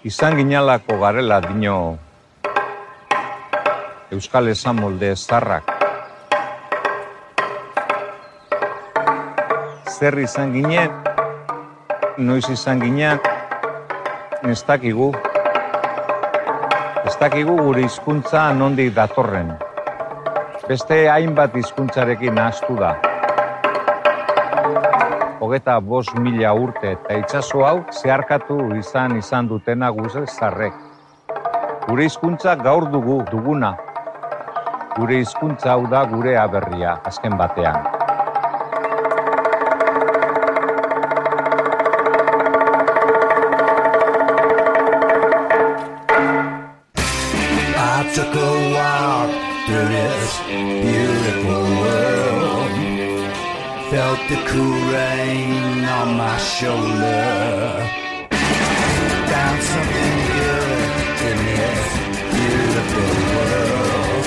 Izan ginalako garela dino Euskal esan molde zarrak. Zer izan ginen, noiz izan ginen, ez dakigu. Ez dakigu gure hizkuntza nondik datorren. Beste hainbat hizkuntzarekin nahastu da. Hogeta bost mila urte eta itsaso hau zeharkatu izan izan dutena guze zarrek. Gure hizkuntza gaur dugu duguna. Gure hizkuntza hau da gure aberria azken batean. The cool rain on my shoulder. Found something good in this beautiful world.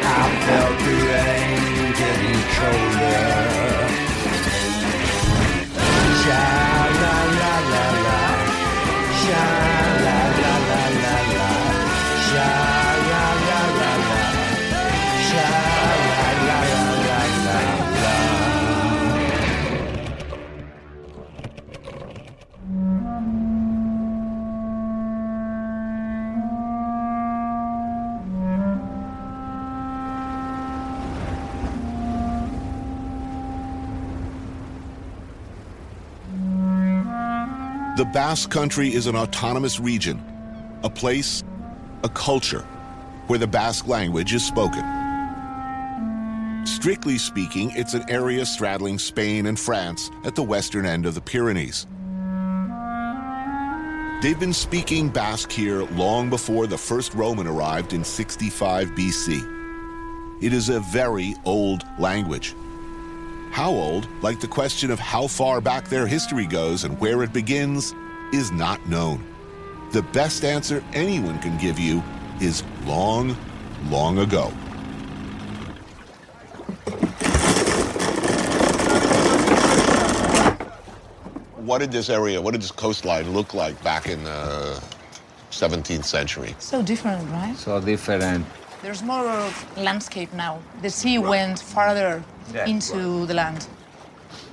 I felt the rain getting colder. Sha Basque Country is an autonomous region, a place, a culture, where the Basque language is spoken. Strictly speaking, it's an area straddling Spain and France at the western end of the Pyrenees. They've been speaking Basque here long before the first Roman arrived in 65 BC. It is a very old language. How old, like the question of how far back their history goes and where it begins, is not known. The best answer anyone can give you is long, long ago. What did this area, what did this coastline look like back in the 17th century? So different, right? So different. There's more landscape now. The sea went farther Yeah, into the land.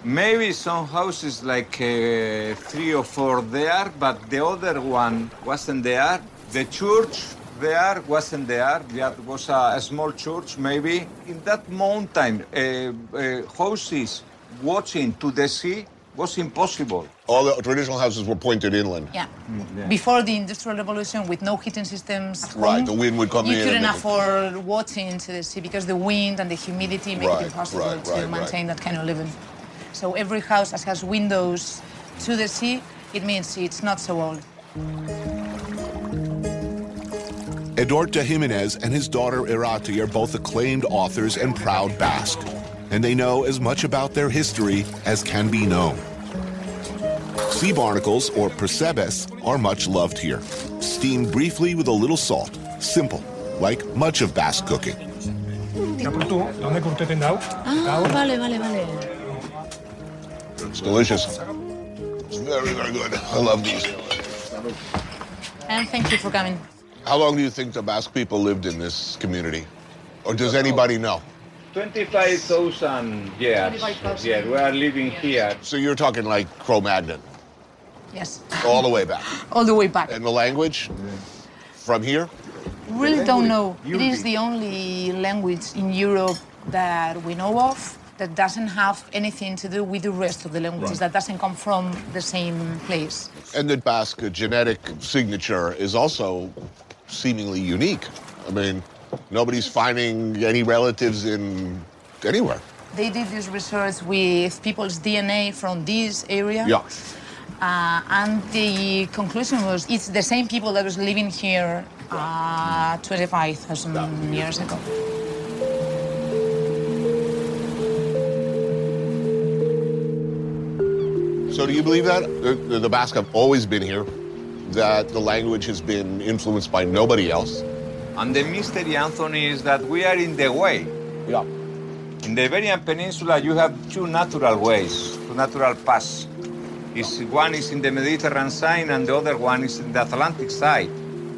Maybe some houses like uh, three or four there, but the other one wasn't there. The church there wasn't there. That was a, a small church, maybe. In that mountain, uh, uh, houses watching to the sea was impossible. All the traditional houses were pointed inland. Yeah. yeah. Before the Industrial Revolution, with no heating systems, at Right, the wind would come you in and couldn't make it- afford watching into the sea because the wind and the humidity make Right, it impossible right, to right, right. maintain that kind of living. So every house that has windows to the sea, it means it's not so old. Edorta Jimenez and his daughter Irati are both acclaimed authors and proud Basque, and they know as much about their history as can be known. Sea barnacles, or percebes, are much loved here. Steamed briefly with a little salt. Simple, like much of Basque cooking. ¿Dónde curteten? Ah, vale, vale, vale. It's delicious. It's very, very good. I love these. And thank you for coming. How long do you think the Basque people lived in this community? Or does anybody know? 25,000 years. 25,000. Yeah, we are living here. So you're talking like Cro-Magnon, Yes, all the way back. all the way back. And the language? From here? Really don't know. It Yuri. the only language in Europe that we know of that doesn't have anything to do with the rest of the languages, that doesn't come from the same place. And the Basque genetic signature is also seemingly unique. I mean, nobody's finding any relatives in anywhere. They did this research with people's DNA from this area. Yeah. Uh, and the conclusion was it's the same people that was living here uh, 25,000 years ago. So do you believe that? The, the Basque have always been here, that the language has been influenced by nobody else. And the mystery, Anthony, is that we are in the way. Yeah. In the Iberian Peninsula, you have two natural ways, two natural paths. Is one is in the Mediterranean side, and the other one is in the Atlantic side.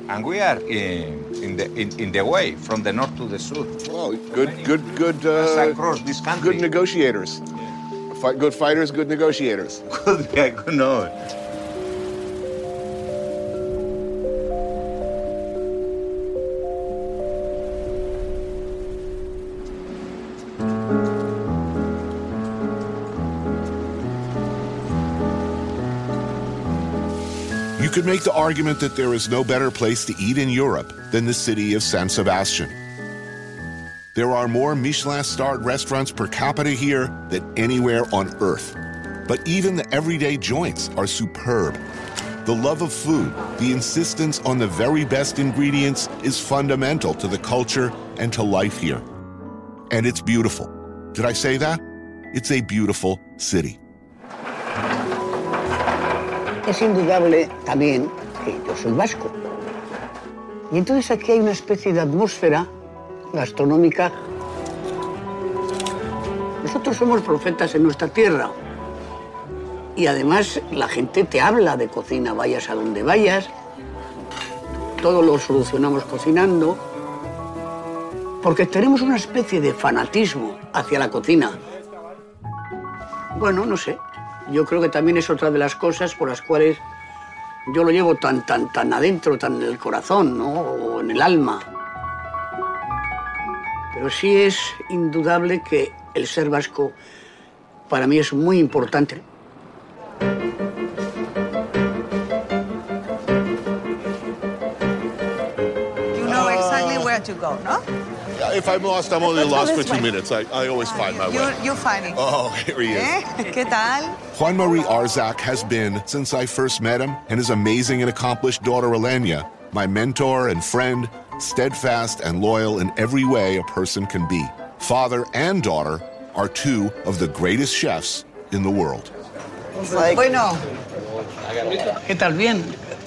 And we are in, in the in, in the way from the north to the south. Well, good, good, good. Uh, across this country. good negotiators. Fight, good fighters, good negotiators. Good, yeah, good no. You could make the argument that there is no better place to eat in Europe than the city of San Sebastian. There are more Michelin starred restaurants per capita here than anywhere on earth. But even the everyday joints are superb. The love of food, the insistence on the very best ingredients is fundamental to the culture and to life here. And it's beautiful. Did I say that? It's a beautiful city. Es indudable también que yo soy vasco. Y entonces aquí hay una especie de atmósfera gastronómica. Nosotros somos profetas en nuestra tierra. Y además la gente te habla de cocina, vayas a donde vayas. Todo lo solucionamos cocinando. Porque tenemos una especie de fanatismo hacia la cocina. Bueno, no sé. Yo creo que también es otra de las cosas por las cuales yo lo llevo tan, tan, tan adentro, tan en el corazón, ¿no? O en el alma. Pero sí es indudable que el ser vasco para mí es muy importante. You know exactly where to go, no? If I'm lost, I'm only lost for two minutes. I, I always find my way. you find it. Oh, here he is. ¿Eh? ¿Qué tal? Juan Mari Arzak has been, since I first met him, and his amazing and accomplished daughter Elena, my mentor and friend, steadfast and loyal in every way a person can be. Father and daughter are two of the greatest chefs in the world. Bueno, ¿Qué tal? Bien.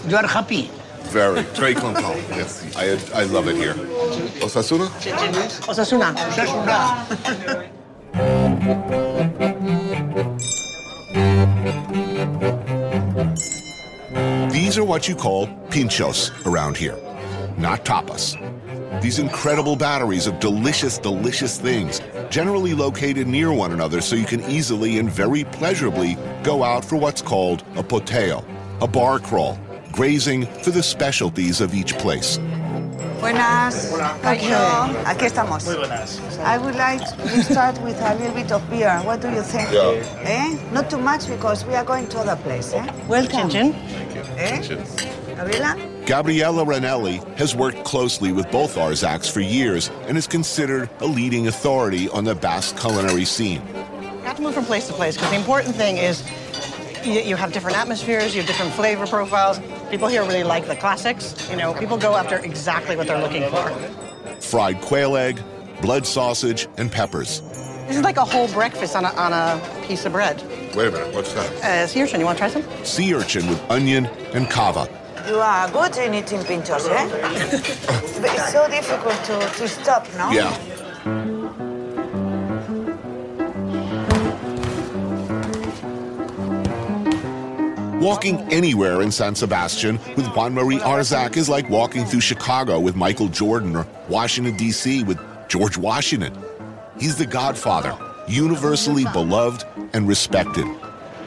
You are happy. Very, very content. Yes, I, I love it here. Osasuna? Osasuna. Osasuna. These are what you call pinchos around here, not tapas. These incredible batteries of delicious, delicious things, generally located near one another so you can easily and very pleasurably go out for what's called a poteo, a bar crawl, grazing for the specialties of each place. buenas. Cariño, aquí estamos. Muy buenas. I would like to start with a little bit of beer. What do you think? Yeah. Eh? Not too much because we are going to other place. Eh? Welcome. Chin Eh? Gabriela? Gabriella Ranelli has worked closely with both Arzaks for years and is considered a leading authority on the Basque culinary scene. You have to move from place to place because the important thing is you, you have different atmospheres, you have different flavor profiles. People here really like the classics. You know, people go after exactly what they're looking for. Fried quail egg, blood sausage, and peppers. This is like a whole breakfast on a, on a piece of bread. Wait a minute, what's that? Uh, sea urchin, you want to try some? Sea urchin with onion and cava. You are good in eating pinchos, eh? but it's so difficult to, to stop, no? Yeah. Walking anywhere in San Sebastian with Juan Mari Arzak is like walking through Chicago with Michael Jordan or Washington, D.C. with George Washington. He's the godfather, universally beloved and respected.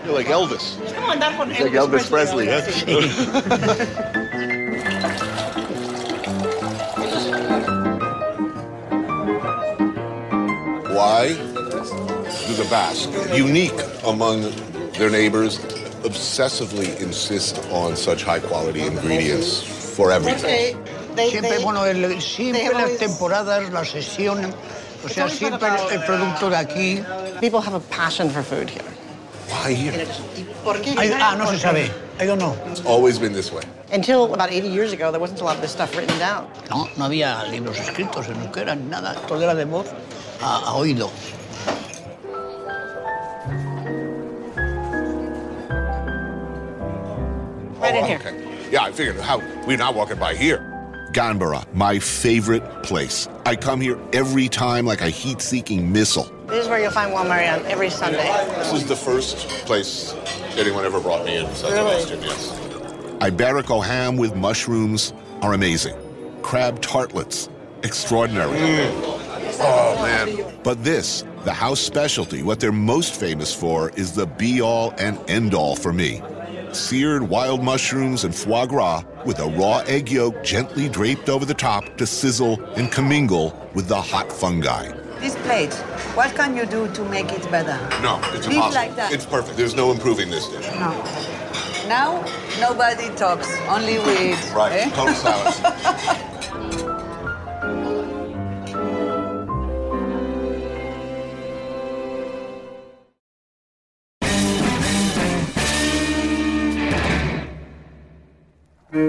You're like Elvis. Come on, that one. Like Elvis Presley, huh? Why? do the Basque, unique among their neighbors, obsessively insist on such high quality ingredients for everything. Siempre, bueno, el- siempre las temporadas, las sesiones, o sea, siempre el, el producto de aquí. People have a passion for food here. Why here? Ay, ah, no se sabe. I don't know. It's always been this way. Until about 80 years ago, there wasn't a lot of this stuff written down. No, no había libros escritos en euskera ni nada. Todo era de voz a, a oído. Right in Oh, here. okay. Yeah, I figured how we're not walking by here. Ganbara, my favorite place. I come here every time like a heat seeking missile. This is where you'll find Juan Marian every Sunday. This is the first place anyone ever brought me in San Really? Sebastian, yes. Iberico ham with mushrooms are amazing. Crab tartlets, extraordinary. Mm. Oh, man. But this, the house specialty, what they're most famous for is the be all and end all for me. Seared wild mushrooms and foie gras with a raw egg yolk gently draped over the top to sizzle and commingle with the hot fungi. This plate, what can you do to make it better? No, it's Leave impossible. like that. It's perfect. There's no improving this dish. No. Now, nobody talks, only we eat. Right, eh? total silence. We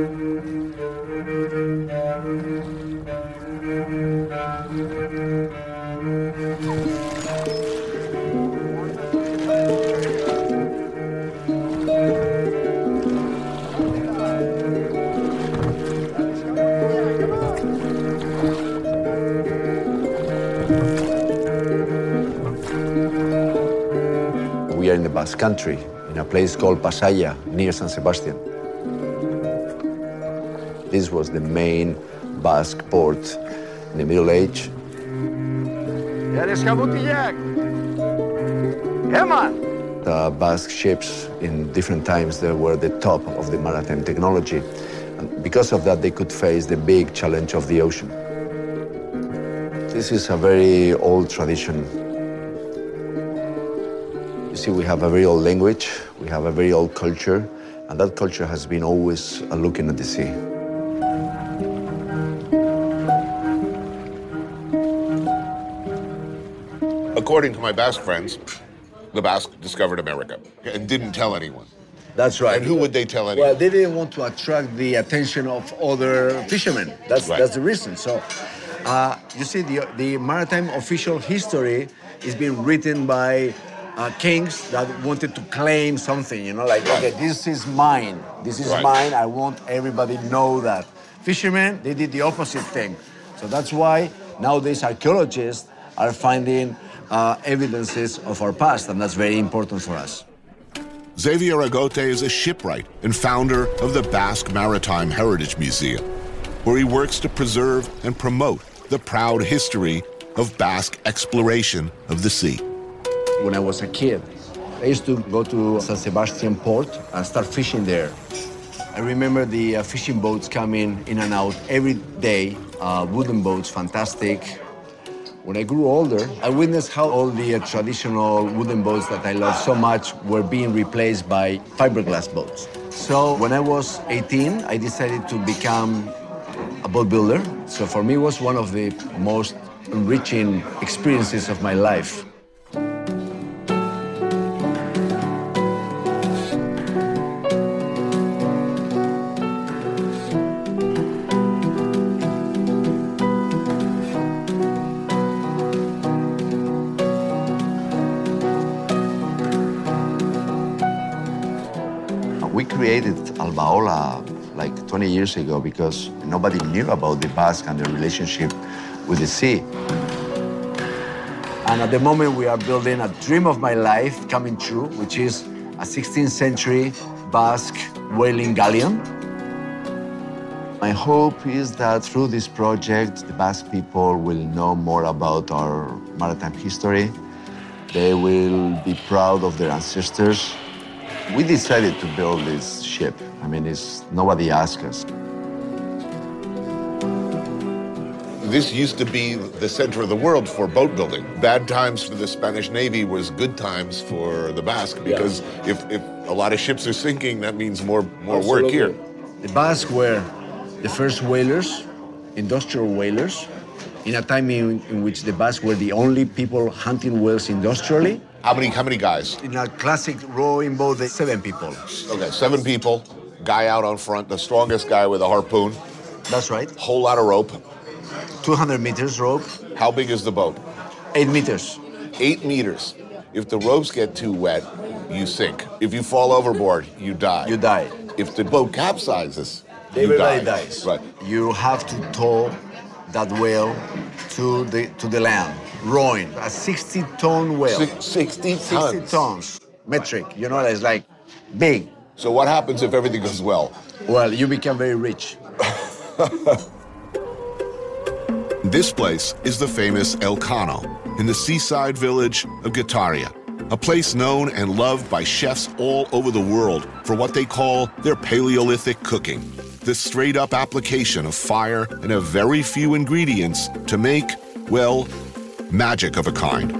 are in the Basque Country, in a place called Pasaia, near San Sebastian. This was the main Basque port in the Middle Age. The Basque ships in different times they were the top of the maritime technology. And because of that, they could face the big challenge of the ocean. This is a very old tradition you see, we have a very old language, we have a very old culture, and that culture has been always looking at the sea. According to my Basque friends, the Basque discovered America and didn't tell anyone. That's right. And who would they tell anyone? Well, they didn't want to attract the attention of other fishermen. That's Right. that's the reason. So, uh, you see, the the maritime official history is being written by uh, kings that wanted to claim something. You know, like okay, this is mine. This is Right. mine. I want everybody to know that. Fishermen, they did the opposite thing. So that's why nowadays archaeologists are finding uh, evidences of our past, and that's very important for us. Xavier Agote is a shipwright and founder of the Basque Maritime Heritage Museum, where he works to preserve and promote the proud history of Basque exploration of the sea. When I was a kid, I used to go to San Sebastian port and start fishing there. I remember the uh, fishing boats coming in and out every day, uh, wooden boats, fantastic. When I grew older, I witnessed how all the traditional wooden boats that I loved so much were being replaced by fiberglass boats. So when I was 18, I decided to become a boat builder. So for me, it was one of the most enriching experiences of my life. Created like 20 years ago because nobody knew about the Basque and the relationship with the sea. And at the moment, we are building a dream of my life coming true, which is a 16th century Basque whaling galleon. My hope is that through this project, the Basque people will know more about our maritime history. They will be proud of their ancestors. We decided to build this ship. I mean, it's, nobody asked us. this used to be the center of the world for boat building. Bad times for the Spanish Navy was good times for the Basque because if, if a lot of ships are sinking, that means more more work here. The Basque were the first whalers, industrial whalers, in a time in, in which the Basque were the only people hunting whales industrially. How many how many guys? In a classic rowing boat, the seven people. Okay, seven people. Guy out on front, the strongest guy with a harpoon. That's right. Whole lot of rope. 200 meters rope. How big is the boat? Eight meters. Eight meters. If the ropes get too wet, you sink. If you fall overboard, you die. You die. If the boat capsizes, you Everybody die. dies. Right. You have to tow that whale to the to the land, rowing a 60 ton whale. Six- 60 60 tons. tons. Metric. You know, it's like big. So what happens if everything goes well? Well, you become very rich. This place is the famous Elkano in the seaside village of Guetaria, a place known and loved by chefs all over the world for what they call their Paleolithic cooking. The straight up application of fire and a very few ingredients to make, well, magic of a kind.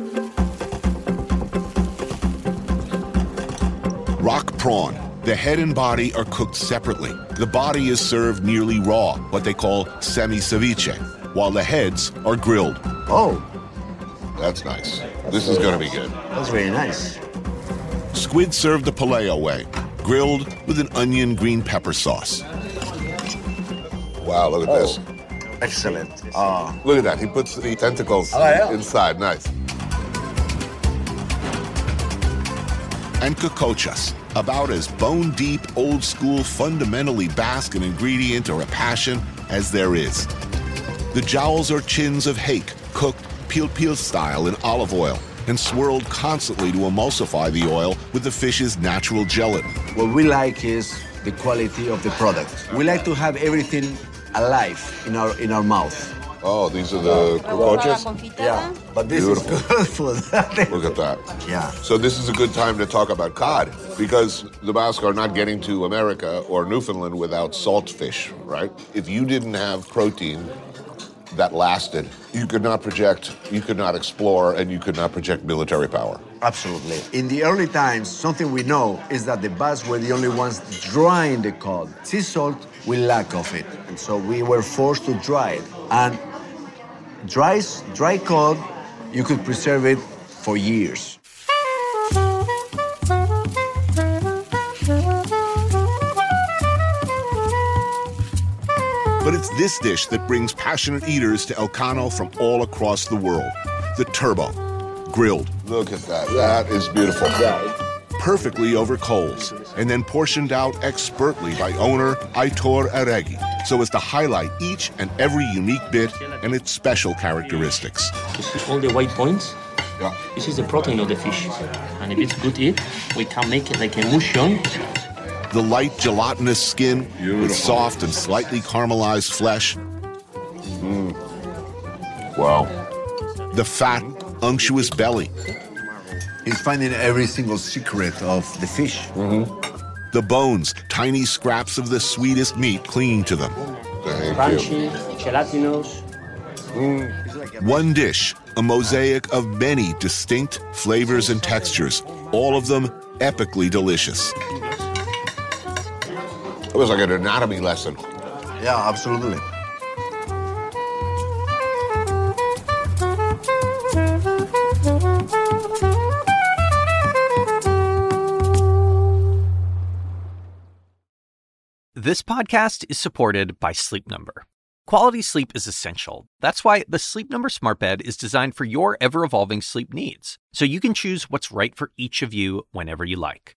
Rock prawn. The head and body are cooked separately. The body is served nearly raw, what they call semi ceviche, while the heads are grilled. Oh, That's nice. This is going to be good. that's very nice. Squid served the paleo way, grilled with an onion green pepper sauce. Wow, look at this. Oh. Excellent. Uh, Look at that. He puts the tentacles Oh, inside. Nice. And cocochas, about as bone deep, old school, fundamentally Basque an ingredient or a passion as there is. The jowls are chins of hake, cooked pil pil style in olive oil, and swirled constantly to emulsify the oil with the fish's natural gelatin. what we like is the quality of the product. We like to have everything alive in our in our mouth. Oh, these are the cocochas? Yeah, but this Beautiful. is good food. Look at that. yeah. So this is a good time to talk about cod because the Basque are not getting to America or Newfoundland without salt fish, right? If you didn't have protein that lasted, you could not project, you could not explore, and you could not project military power. Absolutely. In the early times, something we know is that the Basques were the only ones drying the cod. Sea salt, we lack of it. And so we were forced to dry it. And dry, dry cod, you could preserve it for years. It's this dish that brings passionate eaters to Elkano from all across the world. The turbot, grilled, Look at that. That is beautiful. perfectly over coals, and then portioned out expertly by owner Aitor Arregi, so as to highlight each and every unique bit and its special characteristics. You see all the white points? Yeah. This is the protein of the fish. And if it's good eat, we can make it like a mushon. The light gelatinous skin with soft and slightly caramelized flesh, mm. Wow. the fat, unctuous belly, He's finding every single secret of the fish. Mm-hmm. the bones, tiny scraps of the sweetest meat clinging to them. Thank you. Crunchy, gelatinous. Mm. One dish, a mosaic of many distinct flavors and textures, all of them epically delicious. It was like an anatomy lesson. Yeah, absolutely. This podcast is supported by Sleep Number. Quality sleep is essential. That's why the Sleep Number Smart Bed is designed for your ever evolving sleep needs, so you can choose what's right for each of you whenever you like.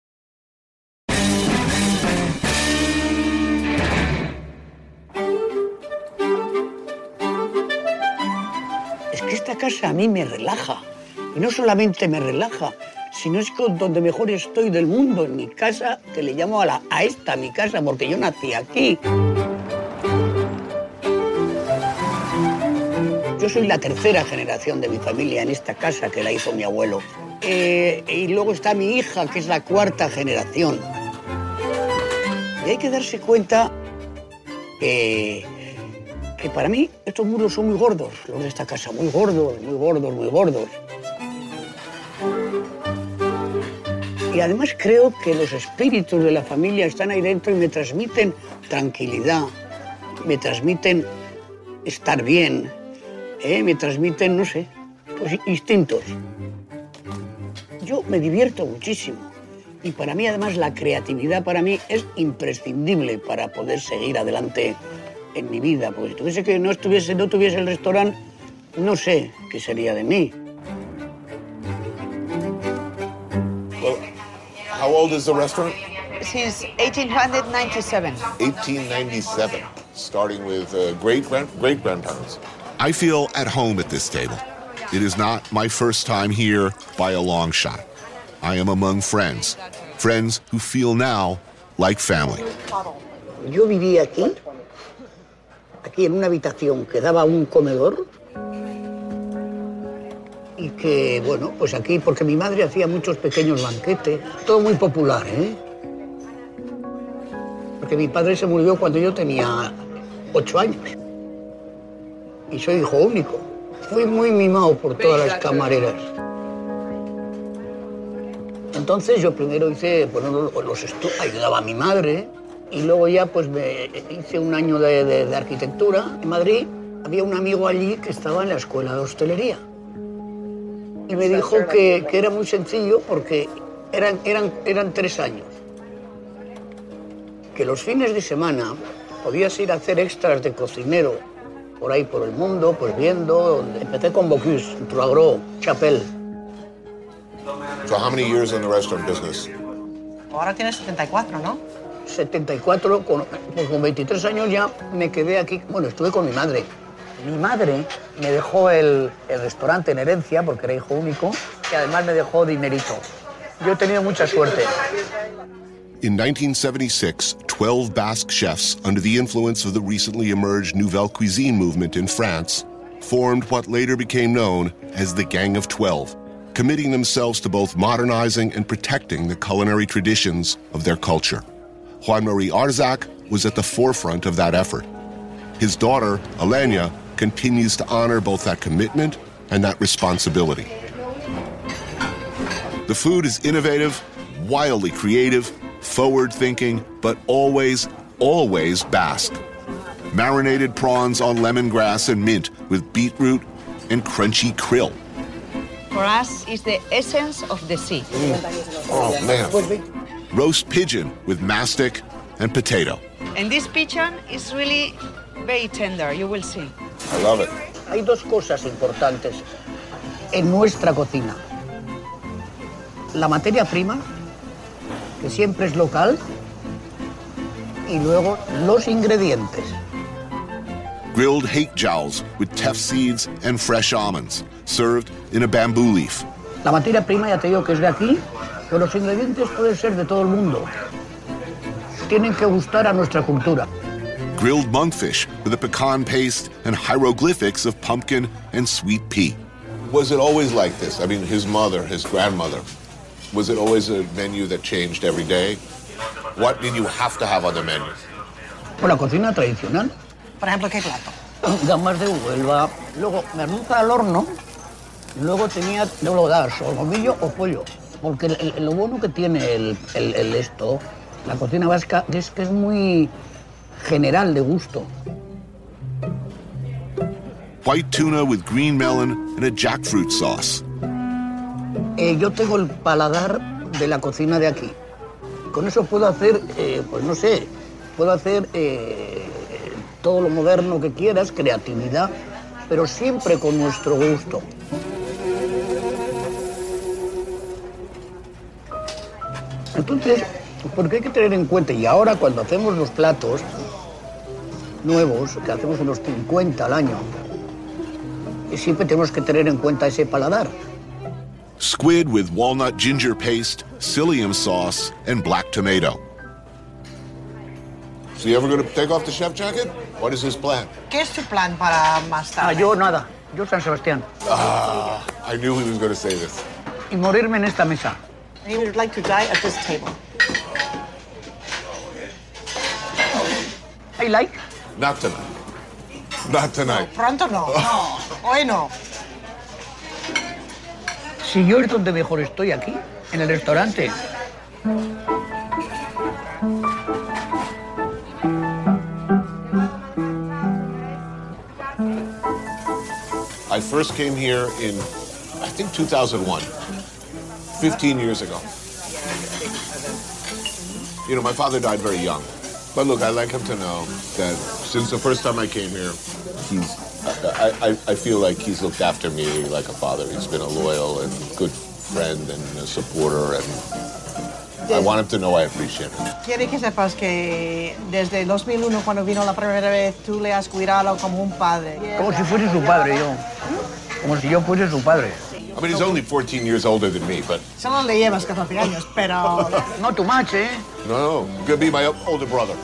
esta casa a mí me relaja. Y no solamente me relaja, sino es con donde mejor estoy del mundo, en mi casa, que le llamo a, la, esta mi casa, porque yo nací aquí. Yo soy la tercera generación de mi familia en esta casa que la hizo mi abuelo. Eh, y luego está mi hija, que es la cuarta generación. Y hay que darse cuenta que, que para mí estos muros son muy gordos, los de esta casa, muy gordos, muy gordos, muy gordos. Y además creo que los espíritus de la familia están ahí dentro y me transmiten tranquilidad, me transmiten estar bien, ¿eh? me transmiten, no sé, pues instintos. Yo me divierto muchísimo y para mí además la creatividad para mí es imprescindible para poder seguir adelante en mi vida, porque si tuviese que no estuviese, no tuviese el restaurante, no sé qué sería de mí. Well, how old is the restaurant? Since 1897. 1897, starting with uh, great great grandparents. I feel at home at this table. It is not my first time here by a long shot. I am among friends, friends who feel now like family. Yo vivía aquí, aquí en una habitación que daba a un comedor y que, bueno, pues aquí, porque mi madre hacía muchos pequeños banquetes, todo muy popular, ¿eh? Porque mi padre se murió cuando yo tenía ocho años y soy hijo único. Fui muy mimado por todas las camareras. Entonces yo primero hice, bueno, los estudios, ayudaba a mi madre y luego ya pues me hice un año de, de- de arquitectura en Madrid. Había un amigo allí que estaba en la escuela de hostelería y me dijo que, que era muy sencillo porque eran, eran, eran tres años. Que los fines de semana podías ir a hacer extras de cocinero por ahí por el mundo, pues viendo. Empecé con Bocuse, Troagro, Chapelle. So how many years in the restaurant business? Ahora tienes 74, ¿no? 74, con, pues con 23 años ya me quedé aquí. Bueno, estuve con mi madre. Mi madre me dejó el, el restaurante en herencia porque era hijo único y además me dejó dinerito. Yo he tenido mucha suerte. In 1976, 12 Basque chefs, under the influence of the recently emerged Nouvelle Cuisine movement in France, formed what later became known as the Gang of Twelve, committing themselves to both modernizing and protecting the culinary traditions of their culture. Juan Mari Arzak was at the forefront of that effort. His daughter, Elena, continues to honor both that commitment and that responsibility. The food is innovative, wildly creative, forward thinking, but always, always Basque. Marinated prawns on lemongrass and mint with beetroot and crunchy krill. For us, it's the essence of the sea. Mm. Oh, man. Roast pigeon with mastic and potato. And this pigeon is really very tender, you will see. I love it. Hay dos cosas importantes en nuestra cocina. La materia prima, que siempre es local, y luego los ingredientes. Grilled hake jowls with teff seeds and fresh almonds, served in a bamboo leaf. La materia prima ya te digo que es de aquí, pero los ingredientes pueden ser de todo el mundo. Tienen que gustar a nuestra cultura. Grilled monkfish with a pecan paste and hieroglyphics of pumpkin and sweet pea. Was it always like this? I mean, his mother, his grandmother, was it always a menu that changed every day? What did you have to have on the menu? Por la cocina tradicional. Por ejemplo, ¿qué plato? Gamas de Huelva, luego merluza al horno, luego tenía, luego dar solomillo o pollo. Porque el- el- lo bueno que tiene el, el- el esto, la cocina vasca, es que es muy general de gusto. White tuna with green melon and a jackfruit sauce. Eh, yo tengo el paladar de la cocina de aquí. Con eso puedo hacer, eh, pues no sé, Puedo hacer eh, todo lo moderno que quieras, creatividad, pero siempre con nuestro gusto. Entonces, porque hay que tener en cuenta, y ahora cuando hacemos los platos nuevos, que hacemos unos 50 al año, y siempre tenemos que tener en cuenta ese paladar. Squid with walnut ginger paste, psyllium sauce, and black tomato. So you ever going to take off the chef jacket? What is his plan? ¿Qué es tu plan para más Ah, tarde? yo nada, yo San Sebastián. Ah, I knew he was going to say this. Y morirme en esta mesa. He would like to die at this table. I like. Not tonight. Not tonight. Pronto no. No. Hoy no. Si yo es donde mejor estoy aquí, en el restaurante. I first came here in, I think, 2001, 15 years ago. You know, my father died very young. But look, I'd like him to know that since the first time I came here, he's, I, I, I feel like he's looked after me like a father. He's been a loyal and good friend and a supporter, and I want him to know I appreciate him. Quiere que sepas que desde 2001, cuando vino la primera vez, tú le has cuidado como un padre. Como si fuese su padre yo. Como si yo fuese su padre. I mean, he's only 14 years older than me, but Solo le llevas 14 años, pero No too much, eh? no, no, gonna be my older brother.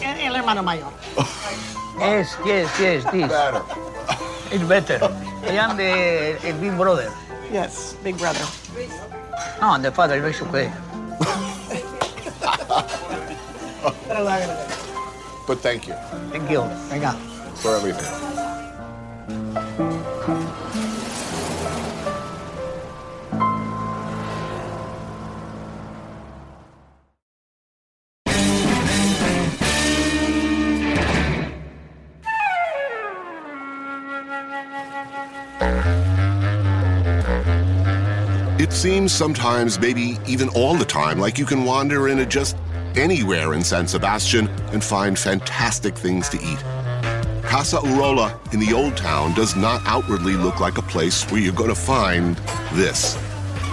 el, el hermano mayor. Yes, yes, yes, this. Better. It's better. I am the a big brother. Yes, big brother. No, the father is okay. But thank you Thank you. Venga. for everything. It seems sometimes, maybe even all the time, like you can wander into just anywhere in San Sebastian and find fantastic things to eat. Casa Urola in the Old Town does not outwardly look like a place where you're going to find this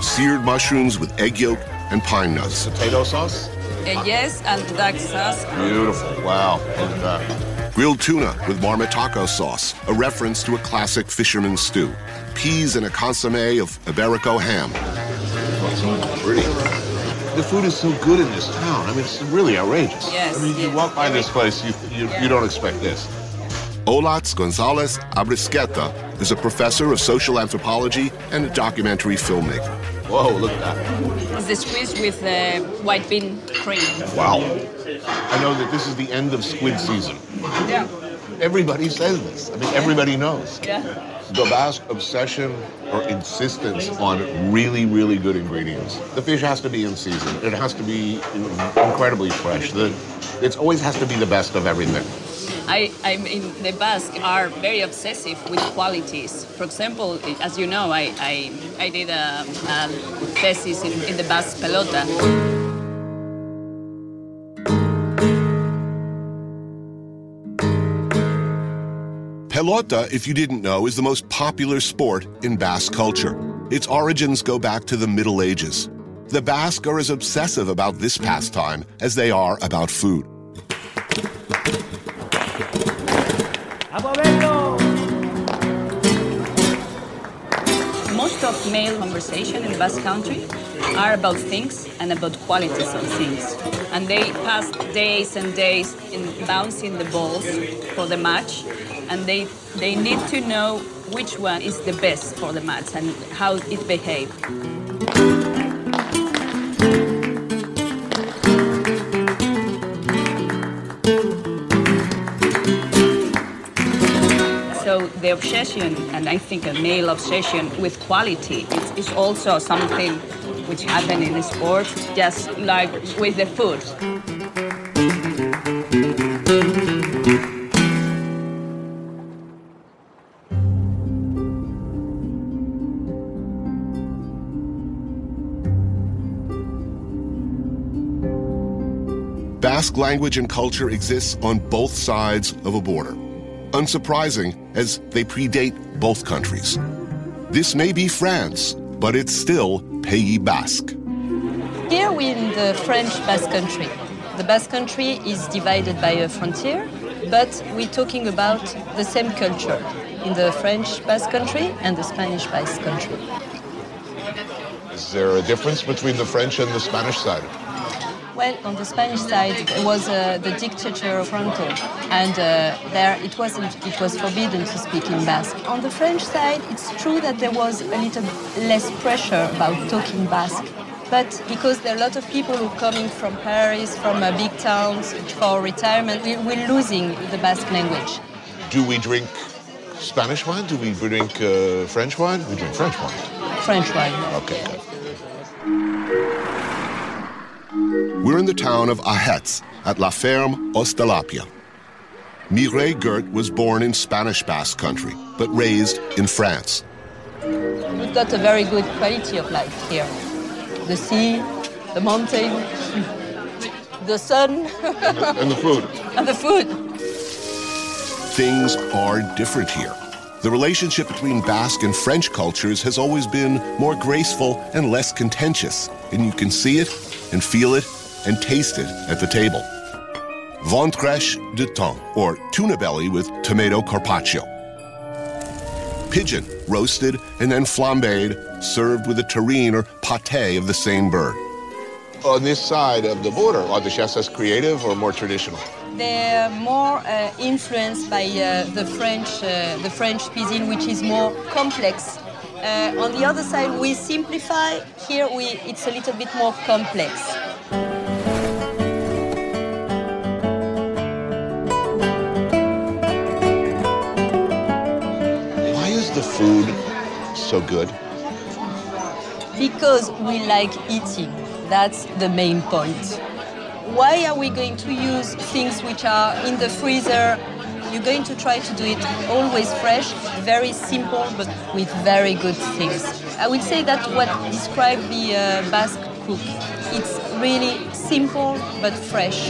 seared mushrooms with egg yolk and pine nuts. Potato sauce? Uh, yes, and duck sauce. Beautiful. Wow. Look at that. Grilled tuna with marmitaco sauce, a reference to a classic fisherman's stew. Peas and a consomme of Iberico ham. Pretty. The food is so good in this town. I mean, it's really outrageous. Yes, I mean, you yes. walk by this place, you, you, you don't expect this. Olatz Gonzalez Abrisketa is a professor of social anthropology and a documentary filmmaker. Whoa, look at that. It's the squeeze with uh, white bean cream. Wow. I know that this is the end of squid season. Yeah. Everybody says this. I mean, everybody knows. Yeah. The Basque obsession or insistence on really, really good ingredients. The fish has to be in season. It has to be incredibly fresh. The, it always has to be the best of everything. I, I mean, the Basque are very obsessive with qualities. For example, as you know, I, I, I did a, a thesis in, in the Basque pelota. Pelota, if you didn't know, is the most popular sport in Basque culture. Its origins go back to the Middle Ages. The Basque are as obsessive about this pastime as they are about food. Most of male conversation in Basque country are about things and about qualities of things. And they pass days and days in bouncing the balls for the match. And they, they need to know which one is the best for the match and how it behaves. The obsession, and I think a male obsession with quality, is, is also something which happen in sport, just like with the food. Basque language and culture exists on both sides of a border. Unsurprising, as they predate both countries. This may be France, but it's still Pays Basque. Here we're in the French Basque Country. The Basque Country is divided by a frontier, but we're talking about the same culture in the French Basque Country and the Spanish Basque Country. Is there a difference between the French and the Spanish side? Well, on the Spanish side, it was uh, the dictator of Franco, and uh, there it wasn't. It was forbidden to speak in Basque. On the French side, it's true that there was a little less pressure about talking Basque, but because there are a lot of people who are coming from Paris, from uh, big towns for retirement, we- we're losing the Basque language. Do we drink Spanish wine? Do we drink uh, French wine? We drink French wine. French wine. Okay, good. We're in the town of Ahetz at La Ferme Ostalapia. Mireille Gert was born in Spanish Basque country, but raised in France. We've got a very good quality of life here. The sea, the mountain, the sun, And the food. and the food. Things are different here. The relationship between Basque and French cultures has always been more graceful and less contentious, and you can see it and feel it and taste it at the table. Ventrèche de thon, or tuna belly with tomato carpaccio. Pigeon, roasted and then flambéed, served with a terrine or pâté of the same bird. On this side of the border, are the chefs as creative or more traditional? They're more uh, influenced by uh, the French, uh, the French cuisine, which is more complex. Uh, on the other side, we simplify. Here, we it's a little bit more complex. Food so good? Because we like eating. That's the main point. Why are we going to use things which are in the freezer? You're going to try to do it always fresh, very simple, but with very good things. I would say that what describes the uh, Basque cook. It's really simple but fresh.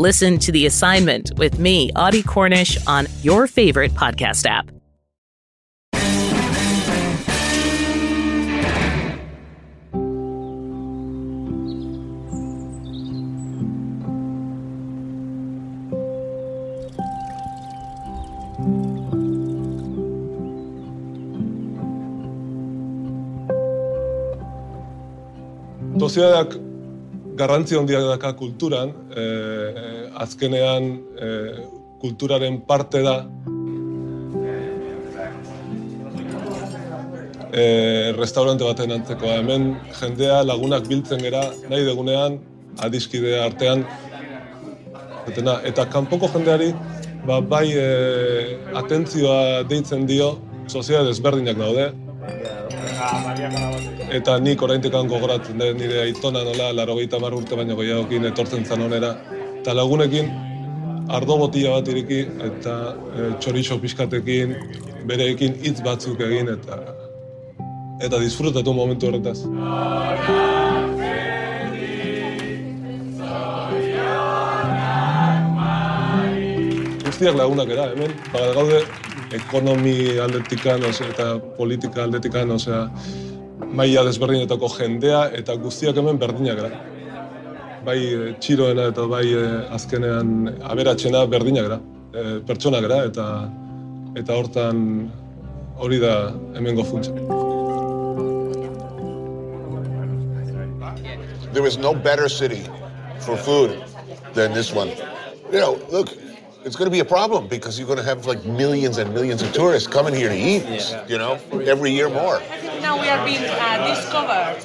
Listen to the assignment with me, Audie Cornish, on your favorite podcast app. Soziadak garrantzi handia daka kulturan, e, azkenean e, kulturaren parte da e, restaurante baten antzekoa. Hemen jendea lagunak biltzen gera, nahi degunean, adiskide artean, etena. eta kanpoko jendeari ba, bai e, atentzioa deitzen dio, sozial desberdinak daude, Eta nik oraintekan gogoratzen da nire aitona nola, laro mar urte baino gehiagokin etortzen zan onera. Eta lagunekin ardo botila bat iriki eta e, txorixo pixkatekin, bereekin hitz batzuk egin eta eta disfrutatu momentu horretaz. Guztiak lagunak era, hemen, ba, gaude ekonomi aldetikan, ose, eta politika aldetikan, osea, maila desberdinetako jendea eta guztiak hemen berdinak gara. Bai eh, txiroena eta bai eh, azkenean aberatsena berdinak gara. E, pertsonak gara eta eta hortan hori da hemengo funtsa. There is no better city for food than this one. You know, look, it's going to be a problem because you're going to have like millions and millions of tourists coming here to eat, you know, every year more. now we are being uh, discovered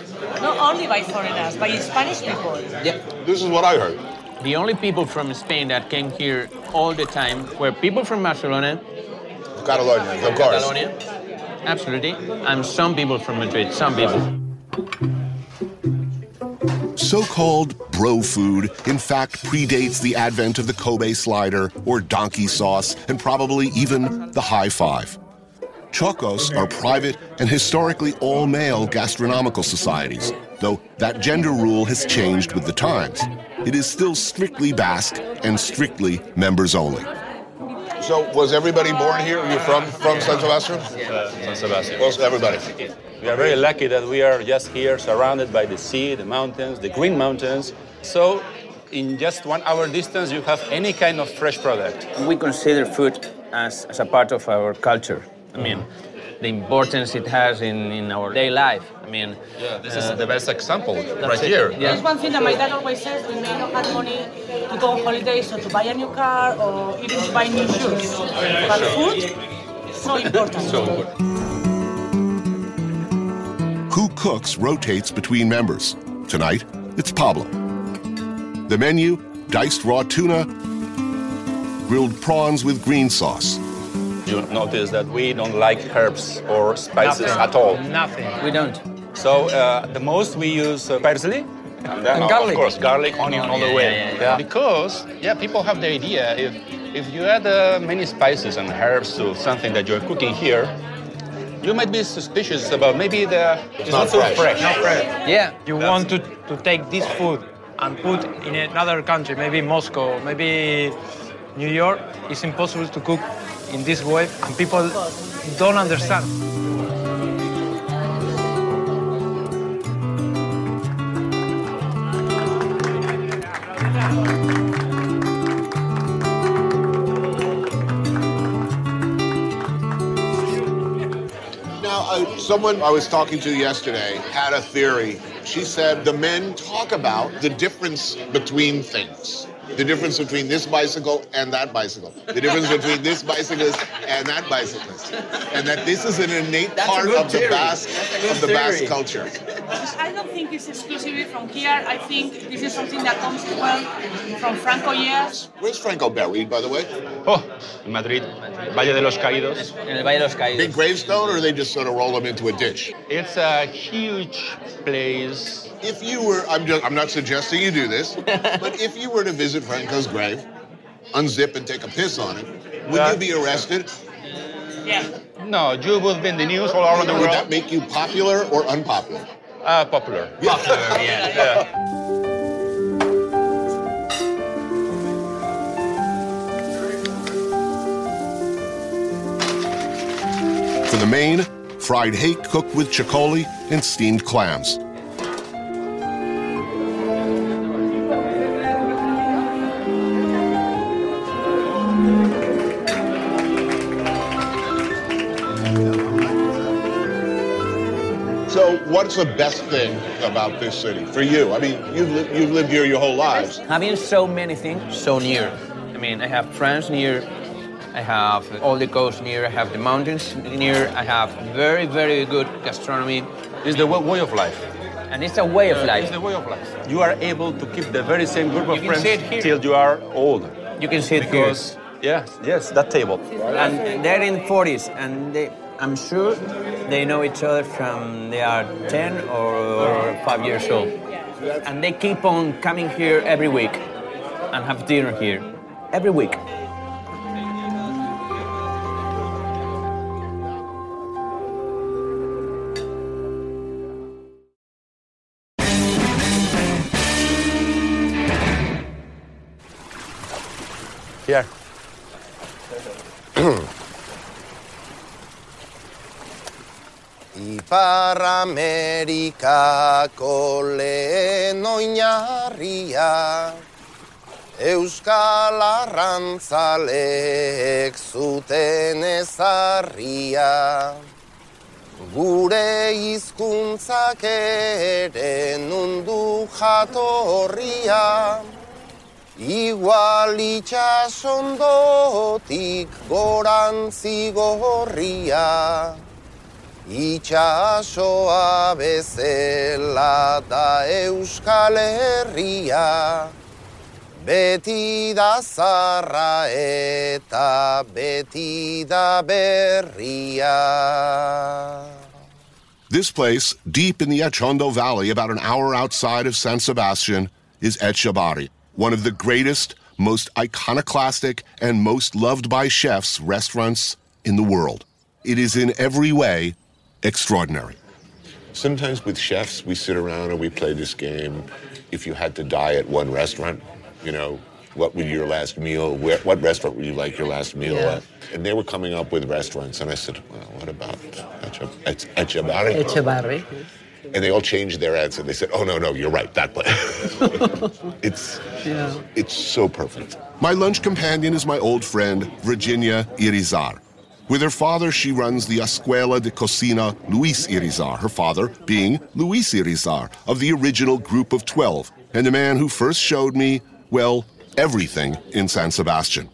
Not only by foreigners, but by Spanish people. Yeah. This is what I heard. The only people from Spain that came here all the time were people from Barcelona, Catalonia, of course. Catalonia, absolutely, and some people from Madrid. Some people. So-called bro food, in fact, predates the advent of the Kobe slider or donkey sauce, and probably even the high five. Txokos are private and historically all-male gastronomical societies, though that gender rule has changed with the times. It is still strictly Basque and strictly members only. So was everybody born here? Are you from from San Sebastian? San Sebastian. Well, everybody. We are very lucky that we are just here, surrounded by the sea, the mountains, the green mountains. So, in just one hour distance, you have any kind of fresh product. We consider food as, as a part of our culture. I mean, the importance it has in, in our day life. I mean, Yeah, this is uh, the best example right it. here. Yeah. That's one thing that my dad always says. We may not have money to go on holidays or to buy a new car or even to buy new shoes. But food, is so important. Who cooks rotates between members. Tonight, it's Pablo. The menu diced raw tuna, grilled prawns with green sauce. You notice that we don't like herbs or spices Nothing. at all. Nothing. We don't. So uh, the most we use uh, parsley. And then, And of garlic. course, garlic, onion all the Yeah, way. yeah, yeah, yeah. Because, yeah, people have the idea if, if you add uh, many spices and herbs to something that you're cooking here, you might be suspicious about maybe the it's not not, so fresh. fresh. Not fresh. Yeah. You want to, to take this food and put in another country, maybe Moscow, maybe New York. It's impossible to cook in this way, and people don't understand. Now, uh, someone I was talking to yesterday had a theory. She said the men talk about the difference between things. The difference between this bicycle and that bicycle. The difference between this bicyclist and that bicyclist. And that this is an innate That's part good of the. Basque That's a good of the Basque culture. I don't think it's exclusively from here. I think this is something that comes well from Franco years. Where's Franco buried, by the way? Oh, in Madrid, Valle de los Caídos. En el Valle de los Caídos. Big gravestone, or they just sort of roll them into a ditch? It's a huge place. If you were, I'm just, I'm not suggesting you do this, but if you were to visit Franco's grave, unzip and take a piss on it, would Yeah. you be arrested? Yeah. No, you would be in the news all around the world. Would that make you popular or unpopular? Uh, popular. Popular, yeah. yeah. For the main, fried hake cooked with chicoli and steamed clams. So, what's the best thing about this city for you? I mean, you've, li- you've lived here your whole lives. Having so many things so near. I mean, I have friends near, I have all the coast near, I have the mountains near, I have very, very good gastronomy. It's the way of life. And it's a way of Uh, life. It's the way of life. You are able to keep the very same group of friends see it here. till you are old. You can see it here. Because, yes, yes, that table. And they're in 40s, and they, I'm sure they know each other from they are 10 or 5 years old. And they keep on coming here every week and have dinner here. Every week. Ipar Amerikako lehen oinarria. Euskal arrantzaleek zuten ezarria. Gure hizkuntzak ere nundu jatorria. Igual itxasondotik gorantzi gorria Itxasoa bezela da Euskal Herria, beti da zarra eta beti da berria. This place, deep in the Atxondo Valley, about an hour outside of San Sebastian, is Etxebarri, one of the greatest, most iconoclastic, and most loved by chefs restaurants in the world. It is in every way extraordinary. Sometimes with chefs, we sit around and we play this game. If you had to die at one restaurant, you know, what would your last meal, where, what restaurant would you like your last meal Yeah. at? And they were coming up with restaurants, and I said, well, what about Eche- Eche- Etxebarri? Etxebarri. And they all changed their answer. They said, oh, no, no, you're right, that place. it's, Yeah. it's so perfect. My lunch companion is my old friend, Virginia Irizar. With her father, she runs the Escuela de Cocina Luis Irizar, her father being Luis Irizar of the original group of 12, and the man who first showed me, well, everything in San Sebastian.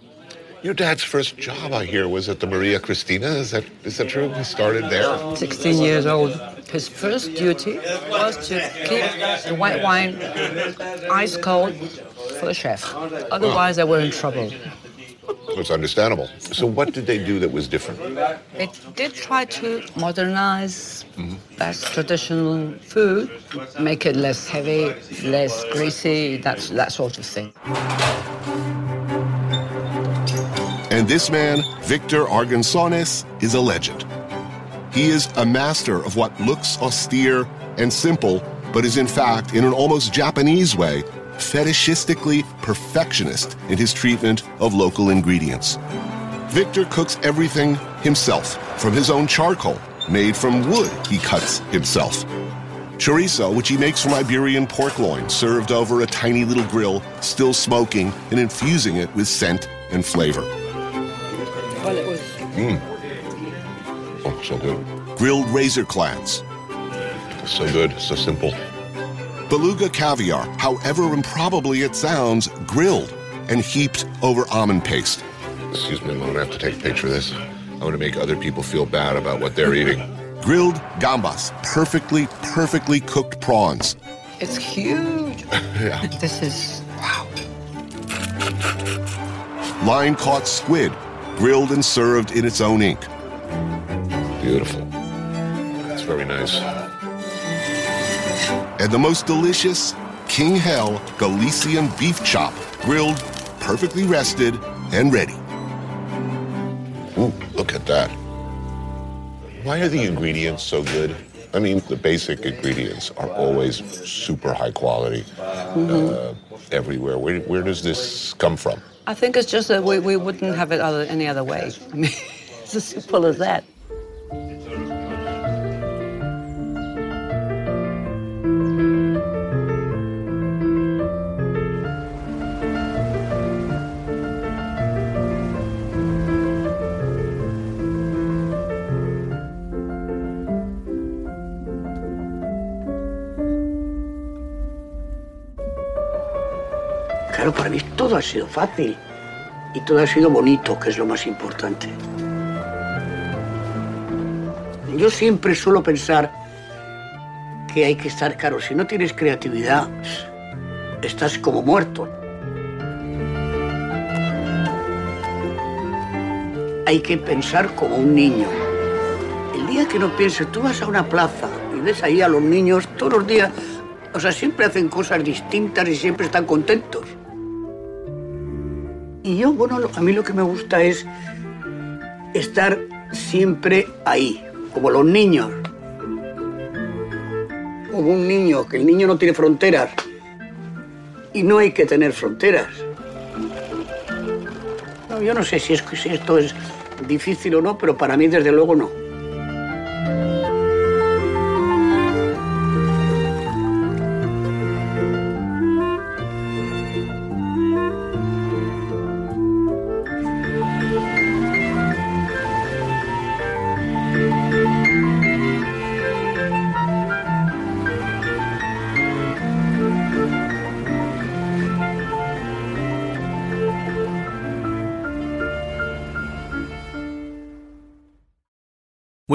Your dad's first job, I hear, was at the Maria Cristina. Is that, is that true? He started there? 16 years old. His first duty was to keep the white wine ice cold for the chef. Otherwise, they were in trouble. It's understandable. So, what did they do that was different? They did try to modernize Basque traditional food, make it less heavy, less greasy, that, that sort of thing. And this man, Victor Arguinzoniz, is a legend. He is a master of what looks austere and simple, but is in fact, in an almost Japanese way, fetishistically perfectionist in his treatment of local ingredients. Victor cooks everything himself, from his own charcoal, made from wood he cuts himself. Chorizo, which he makes from Iberian pork loin, served over a tiny little grill, still smoking and infusing it with scent and flavor. Mmm. Oh, so good. Grilled razor clams. So good, so simple. Beluga caviar, however improbably it sounds, grilled and heaped over almond paste. Excuse me, I'm gonna have to take a picture of this. I'm gonna make other people feel bad about what they're eating. Grilled gambas, perfectly, perfectly cooked prawns. It's huge. yeah. This is wow. Line caught squid, grilled and served in its own ink. Beautiful. It's very nice. And the most delicious King Hell Galician beef chop, grilled, perfectly rested, and ready. Ooh, look at that. Why are the ingredients so good? I mean, the basic ingredients are always super high quality uh, everywhere. Where, where does this come from? I think it's just that we, we wouldn't have it other, any other way. I mean, it's as simple as that. Todo ha sido fácil y todo ha sido bonito, que es lo más importante. Yo siempre suelo pensar que hay que estar, claro, si no tienes creatividad, estás como muerto. Hay que pensar como un niño. El día que no pienses, tú vas a una plaza y ves ahí a los niños todos los días, o sea, siempre hacen cosas distintas y siempre están contentos. Y yo, bueno, a mí lo que me gusta es estar siempre ahí, como los niños. Como un niño, que el niño no tiene fronteras. Y no hay que tener fronteras. No, yo no sé si, es, si esto es difícil o no, pero para mí desde luego no.